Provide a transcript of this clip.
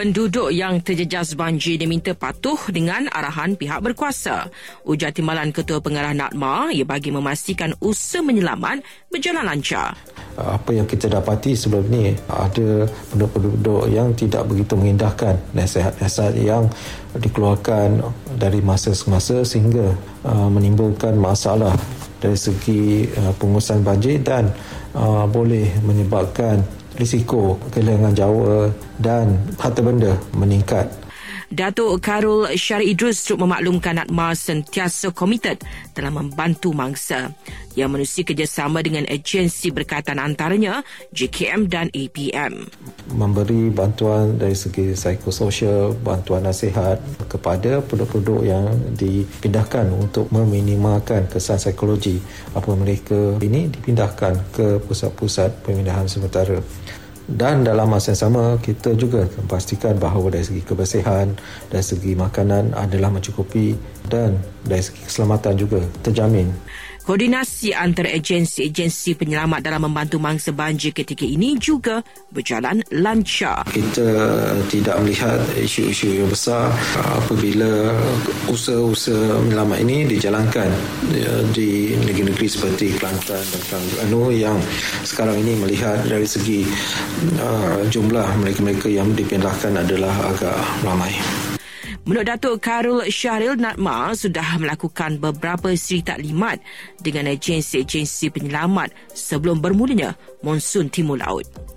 Penduduk yang terjejas banjir diminta patuh dengan arahan pihak berkuasa. Ujar timbalan Ketua Pengarah NADMA ia bagi memastikan usaha menyelamat berjalan lancar. Apa yang kita dapati sebelum ini ada penduduk-penduduk yang tidak begitu mengindahkan nasihat-nasihat yang dikeluarkan dari masa ke masa sehingga uh, menimbulkan masalah dari segi uh, pengurusan banjir dan boleh menyebabkan risiko kehilangan jawa dan harta benda meningkat. Datuk Karul Syari Idrus turut memaklumkan Natma sentiasa komited dalam membantu mangsa. Ia menerusi kerjasama dengan agensi berkaitan antaranya JKM dan APM. Memberi bantuan dari segi psikososial, bantuan nasihat kepada penduduk-penduduk yang dipindahkan untuk meminimalkan kesan psikologi apa mereka ini dipindahkan ke pusat-pusat pemindahan sementara dan dalam masa yang sama kita juga memastikan bahawa dari segi kebersihan dari segi makanan adalah mencukupi dan dari segi keselamatan juga terjamin Koordinasi antara agensi-agensi penyelamat dalam membantu mangsa banjir ketika ini juga berjalan lancar. Kita tidak melihat isu-isu yang besar apabila usaha-usaha menyelamat ini dijalankan di negeri-negeri seperti Kelantan dan Terengganu yang sekarang ini melihat dari segi uh, jumlah mereka-mereka yang dipindahkan adalah agak ramai. Menurut Datuk Karul Syahril Natma sudah melakukan beberapa siri taklimat dengan agensi-agensi penyelamat sebelum bermulanya monsun timur laut.